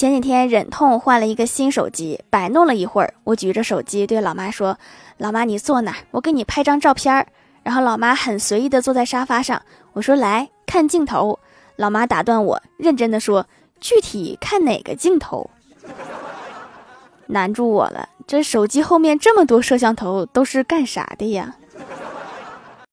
前几天忍痛换了一个新手机摆弄了一会儿我举着手机对老妈说老妈你坐那儿我给你拍张照片儿。然后老妈很随意的坐在沙发上我说来看镜头。老妈打断我认真的说具体看哪个镜头？难住我了这手机后面这么多摄像头都是干啥的呀？